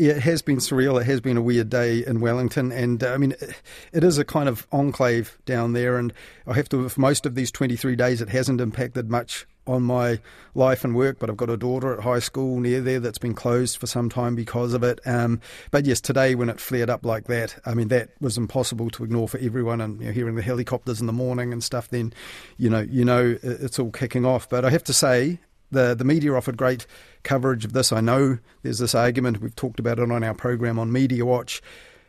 it has been surreal. It has been a weird day in Wellington, and uh, I mean, it is a kind of enclave down there. And I have to, for most of these 23 days, it hasn't impacted much on my life and work, but I've got a daughter at high school near there that's been closed for some time because of it. Um, but yes, today when it flared up like that, I mean that was impossible to ignore for everyone. And you know, hearing the helicopters in the morning and stuff, then you know you know it's all kicking off. But I have to say, the the media offered great coverage of this. I know there's this argument we've talked about it on our program on Media Watch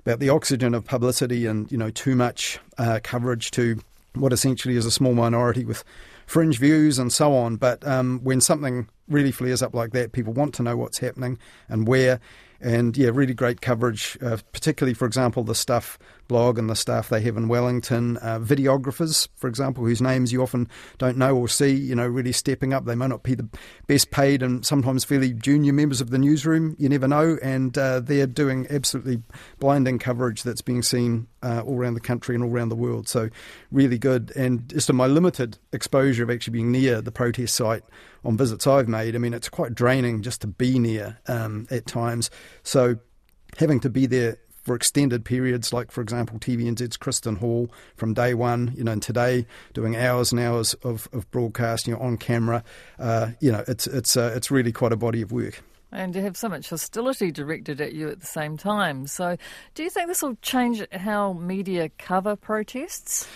about the oxygen of publicity and you know too much uh, coverage to what essentially is a small minority with fringe views and so on. But um, when something really flares up like that, people want to know what's happening and where. And yeah, really great coverage, uh, particularly, for example, the stuff blog and the staff they have in Wellington. Uh, videographers, for example, whose names you often don't know or see, you know, really stepping up. They may not be the best paid and sometimes fairly junior members of the newsroom. You never know. And uh, they're doing absolutely blinding coverage that's being seen uh, all around the country and all around the world. So really good. And just in my limited exposure of actually being near the protest site on visits I've made, I mean, it's quite draining just to be near um, at times. So having to be there for extended periods, like, for example, TVNZ's Kristin Hall from day one, you know, and today doing hours and hours of, of broadcast, you know, on camera. Uh, you know, it's, it's, uh, it's really quite a body of work. And you have so much hostility directed at you at the same time. So, do you think this will change how media cover protests?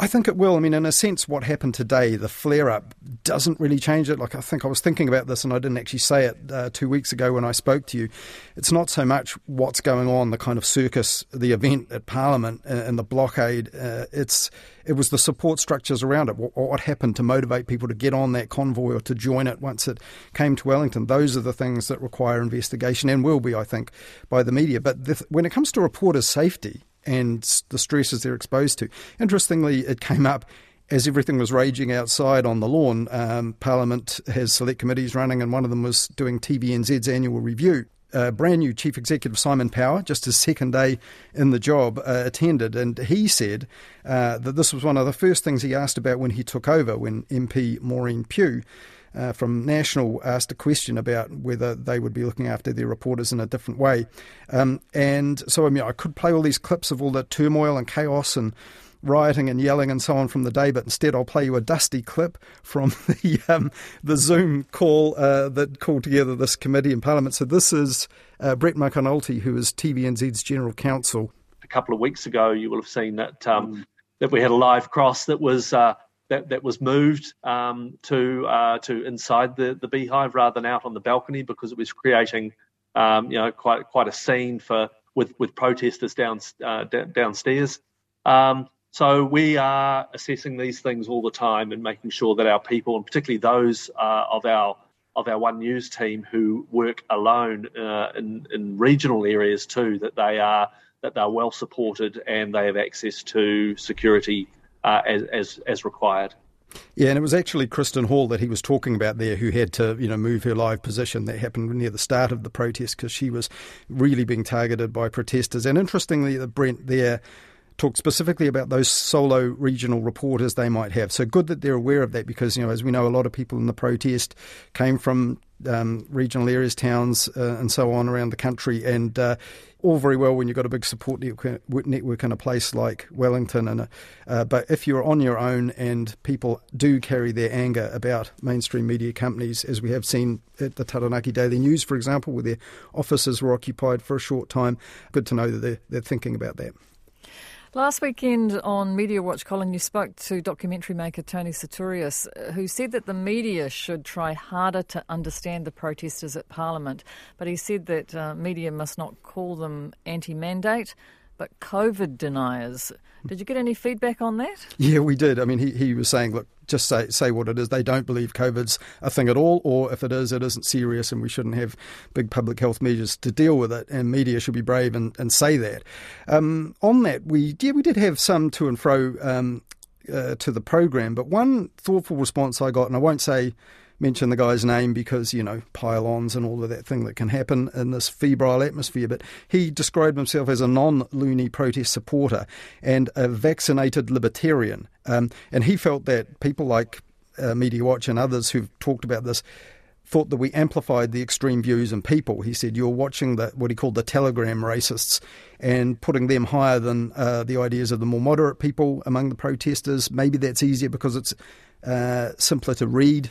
I think it will. I mean, in a sense, what happened today, the flare up, doesn't really change it. Like, I think I was thinking about this and I didn't actually say it uh, two weeks ago when I spoke to you. It's not so much what's going on, the kind of circus, the event at Parliament uh, and the blockade. Uh, it's it was the support structures around it. What, what, happened to motivate people to get on that convoy or to join it once it came to Wellington? Those are the things that require investigation and will be, I think, by the media. But the, when it comes to reporters' safety, and the stresses they're exposed to. Interestingly, it came up as everything was raging outside on the lawn. Um, Parliament has select committees running, and one of them was doing TVNZ's annual review. Uh, brand new chief executive Simon Power, just his second day in the job, uh, attended, and he said uh, that this was one of the first things he asked about when he took over, when MP Maureen Pugh uh, from National asked a question about whether they would be looking after their reporters in a different way. Um, and so, I mean, I could play all these clips of all the turmoil and chaos and rioting and yelling and so on from the day, but instead I'll play you a dusty clip from the um, the Zoom call uh, that called together this committee in Parliament. So this is uh, Brent McAnulty, who is TVNZ's General Counsel. A couple of weeks ago, you will have seen that um, that we had a live cross that was uh, that, that was moved um, to uh, to inside the, the beehive rather than out on the balcony because it was creating um, you know quite quite a scene for with with protesters down uh, d- downstairs. Um, so we are assessing these things all the time and making sure that our people, and particularly those uh, of our of our One News team who work alone uh, in in regional areas too, that they are that they're well supported and they have access to security uh, as, as, as required. Yeah, and it was actually Kristin Hall that he was talking about there who had to, you know, move her live position. That happened near the start of the protest because she was really being targeted by protesters. And interestingly, the Brent there talked specifically about those solo regional reporters they might have. So good that they're aware of that because, you know, as we know, a lot of people in the protest came from um, regional areas, towns, uh, and so on around the country. And uh, all very well when you've got a big support network in a place like Wellington. And uh, but if you're on your own and people do carry their anger about mainstream media companies, as we have seen at the Taranaki Daily News, for example, where their offices were occupied for a short time, good to know that they're, they're thinking about that. Last weekend on Media Watch, Colin, you spoke to documentary maker Tony Sutorius, uh, who said that the media should try harder to understand the protesters at Parliament. But he said that uh, media must not call them anti mandate, but COVID deniers. Did you get any feedback on that? Yeah, we did. I mean, he, he was saying, look, just say say what it is. They don't believe COVID's a thing at all, or if it is, it isn't serious, and we shouldn't have big public health measures to deal with it. And media should be brave and, and say that. Um, on that, we yeah we did have some to and fro um, uh, to the program, but one thoughtful response I got, and I won't say mention the guy's name because, you know, pylons and all of that thing that can happen in this febrile atmosphere. But he described himself as a non loony protest supporter and a vaccinated libertarian. Um, and he felt that people like uh, Media Watch and others who've talked about this thought that we amplified the extreme views in people. He said you're watching the, what he called the telegram racists and putting them higher than uh, the ideas of the more moderate people among the protesters. Maybe that's easier because it's uh, simpler to read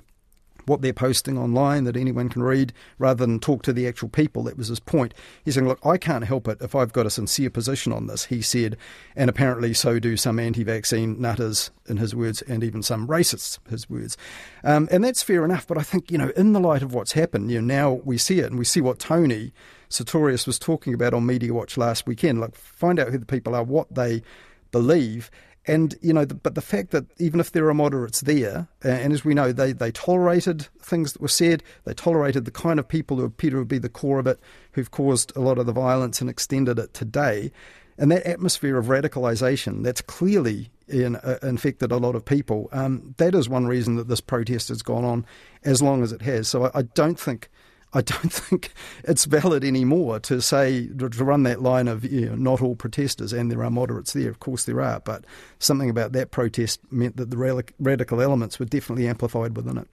what they're posting online that anyone can read rather than talk to the actual people. That was his point. He's saying, Look, I can't help it if I've got a sincere position on this, he said, and apparently so do some anti vaccine nutters, in his words, and even some racists, his words. Um, and that's fair enough, but I think, you know, in the light of what's happened, you know, now we see it and we see what Tony Sutorius was talking about on Media Watch last weekend. Like, find out who the people are, what they believe, and you know, the, but the fact that even if there are moderates there, and as we know, they they tolerated things that were said, they tolerated the kind of people who appear to be the core of it, who've caused a lot of the violence and extended it today, and that atmosphere of radicalisation that's clearly in, uh, infected a lot of people. Um, that is one reason that this protest has gone on as long as it has. So I, I don't think I don't think it's valid anymore to say to run that line of you know, not all protesters, and there are moderates there. Of course, there are, but something about that protest meant that the radical elements were definitely amplified within it.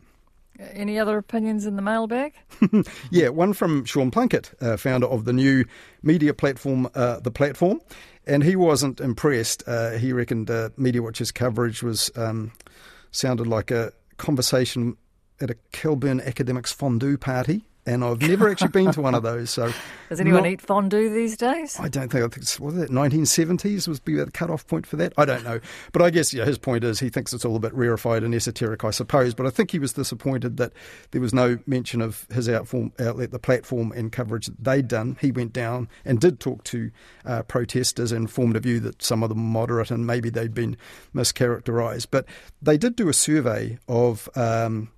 Any other opinions in the mailbag? yeah, one from Sean Plunket, uh, founder of the new media platform, uh, The Platform, and he wasn't impressed. Uh, he reckoned uh, Media Watch's coverage was um, sounded like a conversation at a Kelburn academics fondue party and I've never actually been to one of those. So, does anyone not, eat fondue these days? I don't think. I think it's, was it 1970s was the cut-off point for that. I don't know, but I guess yeah, his point is he thinks it's all a bit rarefied and esoteric, I suppose. But I think he was disappointed that there was no mention of his outform, outlet, the platform, and coverage that they'd done. He went down and did talk to uh, protesters and formed a view that some of them were moderate and maybe they'd been mischaracterised. But they did do a survey of. Um,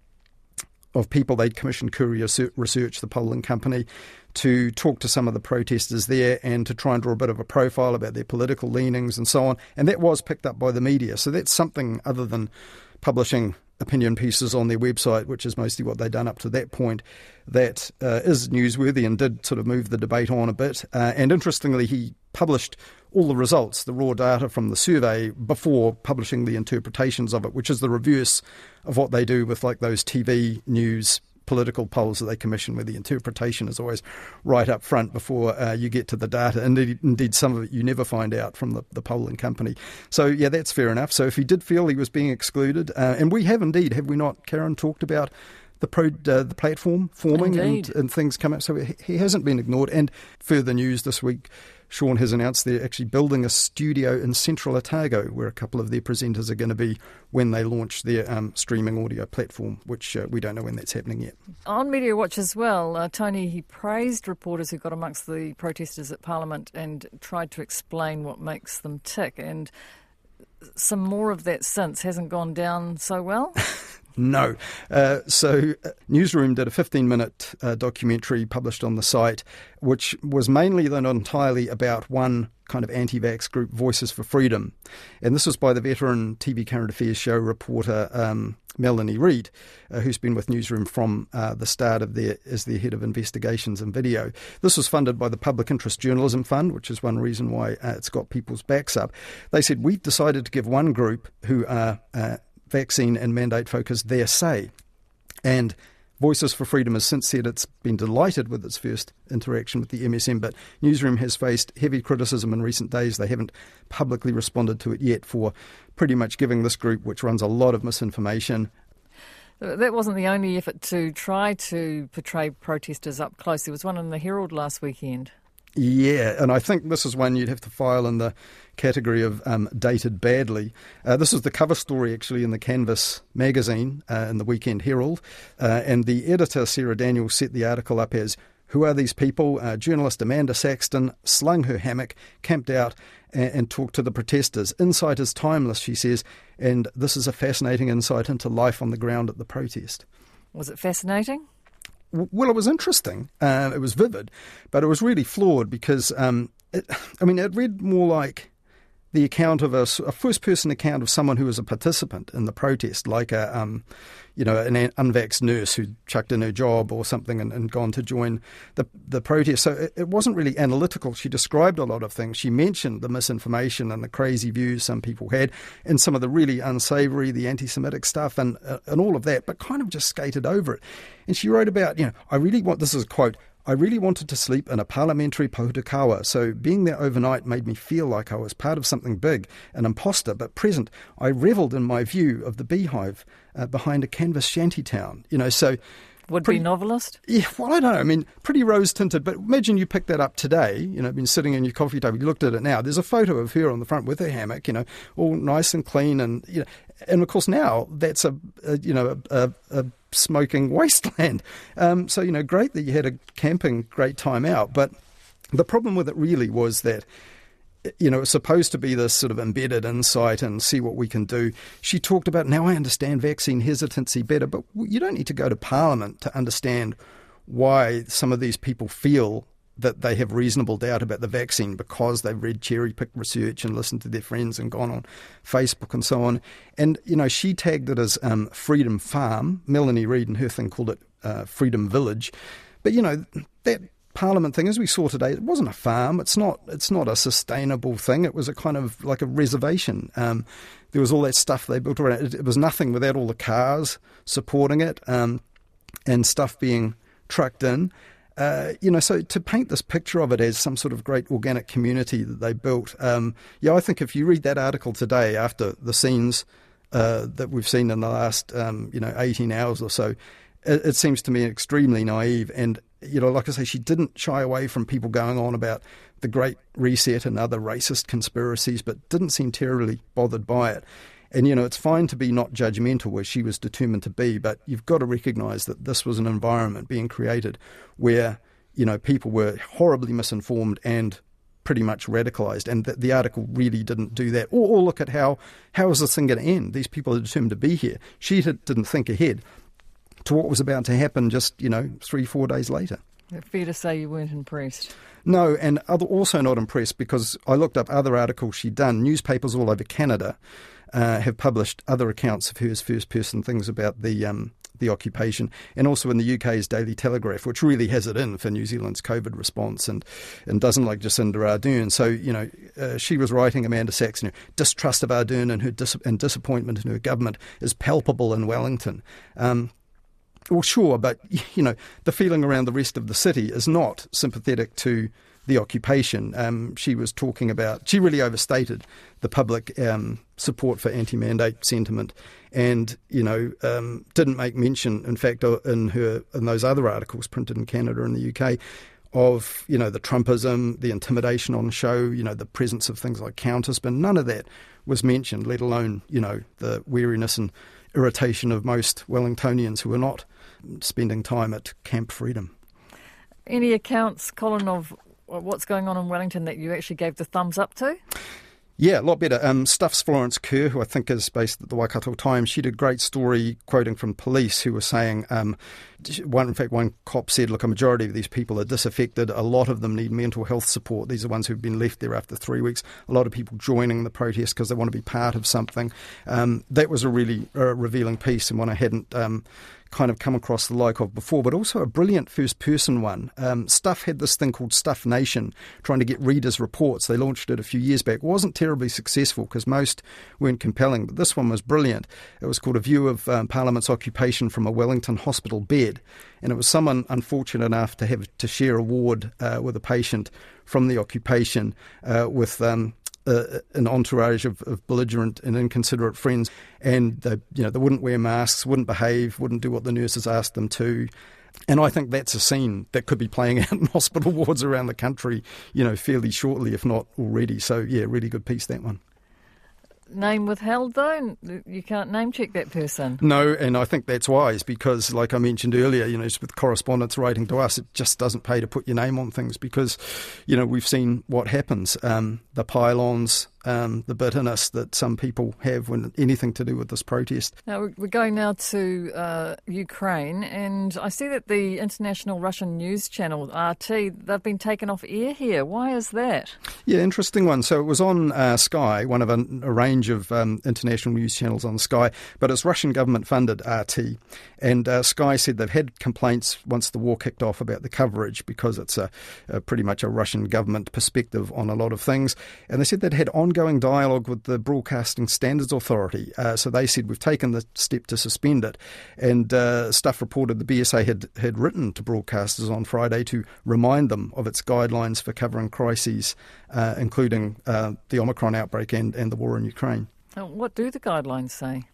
of people. They'd commissioned Curia Research, the polling company, to talk to some of the protesters there and to try and draw a bit of a profile about their political leanings and so on. And that was picked up by the media. So that's something other than publishing opinion pieces on their website, which is mostly what they'd done up to that point, that uh, is newsworthy and did sort of move the debate on a bit. Uh, and interestingly, he published all the results, the raw data from the survey, before publishing the interpretations of it, which is the reverse of what they do with like those TV news political polls that they commission, where the interpretation is always right up front before uh, you get to the data. Indeed, indeed, some of it you never find out from the, the polling company. So, yeah, that's fair enough. So, if he did feel he was being excluded, uh, and we have indeed, have we not, Karyn, talked about the pro uh, the platform forming and, and, things come up. So he hasn't been ignored. And further news this week Sean has announced they're actually building a studio in central Otago where a couple of their presenters are going to be when they launch their um, streaming audio platform, which uh, we don't know when that's happening yet. On Media Watch as well, uh, Tony, he praised reporters who got amongst the protesters at Parliament and tried to explain what makes them tick. And some more of that since hasn't gone down so well. No. Uh, so, uh, Newsroom did a 15 minute uh, documentary published on the site, which was mainly, though not entirely, about one kind of anti vax group, Voices for Freedom. And this was by the veteran TV current affairs show reporter um, Melanie Reid, uh, who's been with Newsroom from uh, the start of their as their head of investigations and video. This was funded by the Public Interest Journalism Fund, which is one reason why uh, it's got people's backs up. They said, We've decided to give one group who are vaccine and mandate focus their say. And Voices for Freedom has since said it's been delighted with its first interaction with the MSM, but Newsroom has faced heavy criticism in recent days. They haven't publicly responded to it yet for pretty much giving this group, which runs a lot of misinformation, uh, that wasn't the only effort to try to portray protesters up close. There was one in the Herald last weekend. Yeah, and I think this is one you'd have to file in the category of um, dated badly. Uh, this is the cover story actually in the Canvas magazine uh, in the Weekend Herald, uh, and the editor Sarah Daniels set the article up as who are these people? Uh, journalist Amanda Saxton slung her hammock, camped out, and, and, talked to the protesters. Insight is timeless, she says, and this is a fascinating insight into life on the ground at the protest. Was it fascinating? Well, it was interesting. Uh, it was vivid, but it was really flawed because, um, it, I mean, it read more like the account of a, a first person account of someone who was a participant in the protest, like a, um, you know, an unvaxxed nurse who chucked in her job or something and, and gone to join the, the protest. So it, it, wasn't really analytical. She described a lot of things. She mentioned the misinformation and the crazy views some people had and some of the really unsavory, the anti Semitic stuff and, uh, and all of that, but kind of just skated over it. And she wrote about, you know, I really want, this is a quote, I really wanted to sleep in a parliamentary pohutukawa, so being there overnight made me feel like I was part of something big, an imposter, but present. I revelled in my view of the beehive uh, behind a canvas shanty town. You know, so would be novelist? Yeah, well, I don't know. I mean, pretty rose tinted, but imagine you picked that up today, you know, been sitting in your coffee table, you looked at it now. There's a photo of her on the front with her hammock, you know, all nice and clean. And, you know, and of course now that's a, a you know, a, a, a smoking wasteland. Um, so, you know, great that you had a camping great time out. But the problem with it really was that you know, it's supposed to be this sort of embedded insight and see what we can do. She talked about now I understand vaccine hesitancy better, but you don't need to go to Parliament to understand why some of these people feel that they have reasonable doubt about the vaccine because they've read cherry picked research and listened to their friends and gone on Facebook and so on. And, you know, she tagged it as um, Freedom Farm. Melanie Reid and her thing called it uh, Freedom Village. But, you know, that Parliament thing, as we saw today, it wasn't a farm. It's not. It's not a sustainable thing. It was a kind of like a reservation. Um, there was all that stuff they built around it. It was nothing without all the cars supporting it um, and stuff being trucked in. Uh, you know, so to paint this picture of it as some sort of great organic community that they built, um, yeah, I think if you read that article today after the scenes uh, that we've seen in the last, um, you know, 18 hours or so, it, it, seems to me extremely naive. And, you know, like I say, she didn't shy away from people going on about the Great Reset and other racist conspiracies, but didn't seem terribly bothered by it. And, you know, it's fine to be not judgmental where she was determined to be, but you've got to recognize that this was an environment being created where, you know, people were horribly misinformed and pretty much radicalized. And the, the article really didn't do that. Or, or, look at how, how is this thing going to end? These people are determined to be here. She didn't think ahead to what was about to happen just, you know, three, four days later. Fair to say you weren't impressed. No, and other, also not impressed because I looked up other articles she'd done. Newspapers all over Canada uh, have published other accounts of her first person things about the um, the occupation, and also in the UK's Daily Telegraph, which really has it in for New Zealand's COVID response and, and doesn't like Jacinda Ardern. So, you know, uh, she was writing Amanda Saxton, distrust of Ardern and her dis- and disappointment in her government is palpable in Wellington. Um, well, sure, but, you know, the feeling around the rest of the city is not sympathetic to the occupation. Um, she was talking about, she really overstated the public um, support for anti mandate sentiment and, you know, um, didn't make mention, in fact, in her, in those other articles printed in Canada and the UK, of, you know, the Trumpism, the intimidation on show, you know, the presence of things like counterspin. None of that was mentioned, let alone, you know, the weariness and irritation of most Wellingtonians who were not spending time at Camp Freedom. Any accounts, Colin, of what's going on in Wellington that you actually gave the thumbs up to? Yeah, a lot better. Um, Stuff's Florence Kerr, who I think is based at the Waikato Times, she did a great story quoting from police who were saying, um, one, in fact, one cop said, look, a majority of these people are disaffected. A lot of them need mental health support. These are ones who've been left there after three weeks. A lot of people joining the protest because they want to be part of something. Um, that was a really uh, revealing piece and one I hadn't um, kind of come across the like of before, but also a brilliant first person one. Um, Stuff had this thing called Stuff Nation, trying to get readers' reports. They launched it a few years back. It wasn't terribly successful because most weren't compelling, but this one was brilliant. It was called A View of um, Parliament's Occupation from a Wellington Hospital Bed, and it was someone unfortunate enough to have to share a ward uh, with a patient from the occupation uh, with um, an entourage of, of, belligerent and inconsiderate friends, and they, you know, they wouldn't wear masks, wouldn't behave, wouldn't do what the nurses asked them to. And I think that's a scene that could be playing out in hospital wards around the country, you know, fairly shortly, if not already. So, yeah, really good piece, that one name withheld, though? You can't name check that person. No, and I think that's wise because, like I mentioned earlier, you know, with correspondents writing to us, it just doesn't pay to put your name on things because, you know, we've seen what happens. Um, the pylons, um, the bitterness that some people have when anything to do with this protest. Now we're going now to uh, Ukraine, and I see that the international Russian news channel RT they've been taken off air here. Why is that? Yeah, interesting one. So it was on uh, Sky, one of a, a range of um, international news channels on Sky, but it's Russian government funded RT, and uh, Sky said they've had complaints once the war kicked off about the coverage because it's a, a pretty much a Russian government perspective on a lot of things, and they said they'd had ongoing dialogue with the Broadcasting Standards Authority. Uh, so they said we've taken the step to suspend it. And uh, Stuff reported the BSA had, had written to broadcasters on Friday to remind them of its guidelines for covering crises, uh, including uh, the Omicron outbreak and, and the war in Ukraine. What do the guidelines say?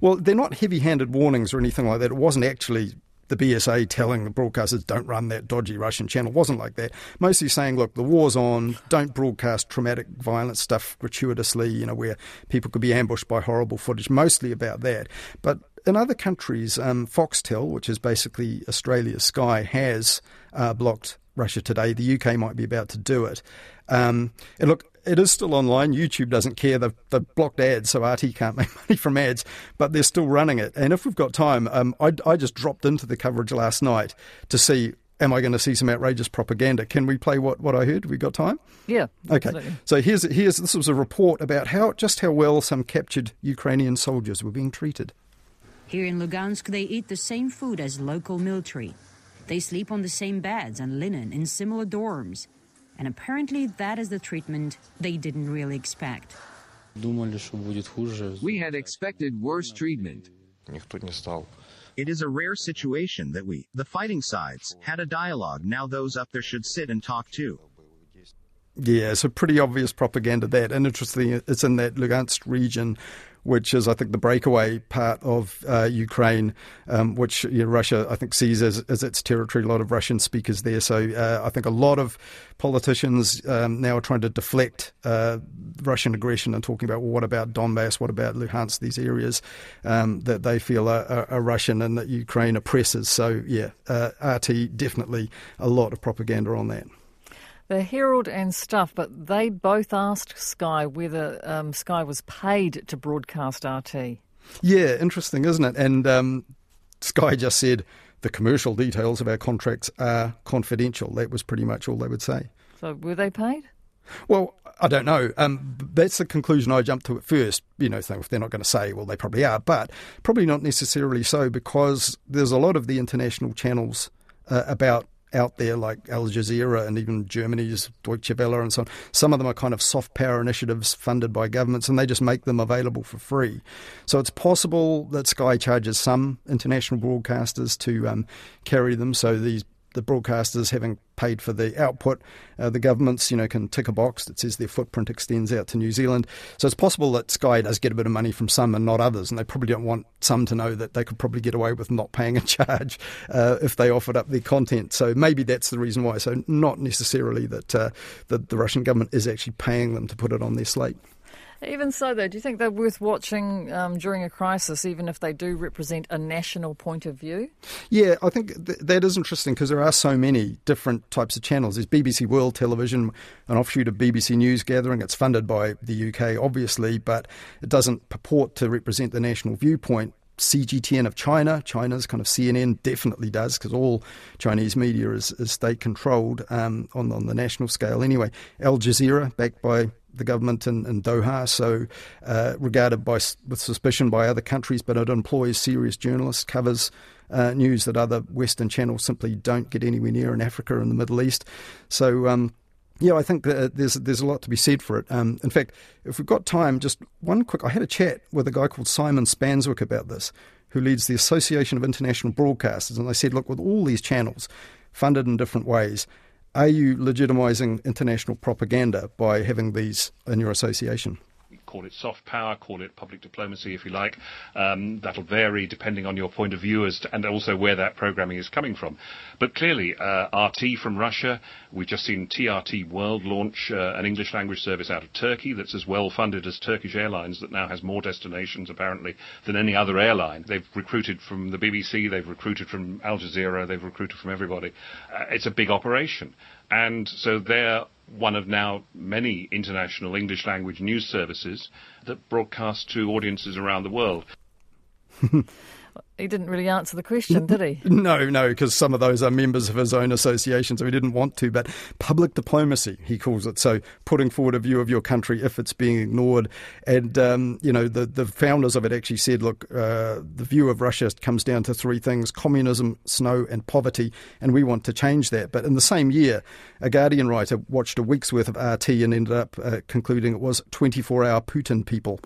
Well, they're not heavy handed warnings or anything like that. It wasn't actually the BSA telling the broadcasters don't run that dodgy Russian channel. It wasn't like that. Mostly saying, look, the war's on. Don't broadcast traumatic, violent stuff gratuitously. You know, where people could be ambushed by horrible footage. Mostly about that. But in other countries, um, Foxtel, which is basically Australia's Sky, has uh, blocked Russia Today. The UK might be about to do it. Um, and look, it is still online. YouTube doesn't care. They've, they've, blocked ads, so RT can't make money from ads, but they're still running it. And if we've got time, um, I, I just dropped into the coverage last night to see am I going to see some outrageous propaganda? Can we play what, what I heard? We got time? Yeah. Okay. Absolutely. So here's here's this was a report about how just how well some captured Ukrainian soldiers were being treated. Here in Lugansk, they eat the same food as local military. They sleep on the same beds and linen in similar dorms. And apparently, that is the treatment they didn't really expect. We had expected worse treatment. It is a rare situation that we, the fighting sides, had a dialogue. Now those up there should sit and talk too. Yeah, so pretty obvious propaganda that. And interestingly, it's in that Lugansk region which is, I think, the breakaway part of uh, Ukraine, um, which you know, Russia, I think, sees as, as its territory. A lot of Russian speakers there. So uh, I think a lot of politicians um, now are trying to deflect uh, Russian aggression and talking about, well, what about Donbass? What about Luhansk? These areas um, that they feel are, are, are, Russian and that Ukraine oppresses. So, yeah, uh, RT definitely a lot of propaganda on that. The Herald and Stuff, but they both asked Sky whether um, Sky was paid to broadcast RT. Yeah, interesting, isn't it? And um, Sky just said the commercial details of our contracts are confidential. That was pretty much all they would say. So were they paid? Well, I don't know. Um, that's the conclusion I jumped to at first. You know, so if they're not going to say, well, they probably are, but probably not necessarily so because there's a lot of the international channels uh, about out there like Al Jazeera and even Germany's Deutsche Welle and so on. Some of them are kind of soft power initiatives funded by governments and they just make them available for free. So it's possible that Sky charges some international broadcasters to um, carry them. So these the broadcasters having paid for the output, uh, the governments, you know, can tick a box that says their footprint extends out to New Zealand. So it's possible that Sky does get a bit of money from some and not others, and they probably don't want some to know that they could probably get away with not paying a charge uh, if they offered up their content. So maybe that's the reason why. So not necessarily that uh, that the Russian government is actually paying them to put it on their slate. Even so, though, do you think they're worth watching um, during a crisis, even if they do represent a national point of view? Yeah, I think th- that is interesting because there are so many different types of channels. There's BBC World Television, an offshoot of BBC News Gathering. It's funded by the UK, obviously, but it doesn't purport to represent the national viewpoint. CGTN of China. China's kind of CNN definitely does because all Chinese media is, is state controlled um, on, on the national scale anyway. Al Jazeera, backed by the government in, in Doha, so uh, regarded by, with suspicion by other countries, but it employs serious journalists, covers uh, news that other Western channels simply don't get anywhere near in Africa and the Middle East. So, um, yeah, I think that there's there's a lot to be said for it. Um, in fact, if we've got time, just one quick. I had a chat with a guy called Simon Spanswick about this, who leads the Association of International Broadcasters, and they said, look, with all these channels funded in different ways, are you legitimising international propaganda by having these in your association? Call it soft power, call it public diplomacy, if you like. Um, that'll vary depending on your point of view as to, and also where that programming is coming from. But clearly, uh, RT from Russia, we've just seen TRT World launch uh, an English language service out of Turkey that's as well funded as Turkish Airlines, that now has more destinations apparently than any other airline. They've recruited from the BBC, they've recruited from Al Jazeera, they've recruited from everybody. Uh, it's a big operation. And so they're one of now many international English language news services that broadcast to audiences around the world. He didn't really answer the question, did he? No, no, because some of those are members of his own association, so he didn't want to. But public diplomacy, he calls it. So putting forward a view of your country if it's being ignored. And, um, you know, the, the founders of it actually said, look, uh, the view of Russia comes down to three things communism, snow, and poverty. And we want to change that. But in the same year, a Guardian writer watched a week's worth of RT and ended up uh, concluding it was 24 hour Putin people.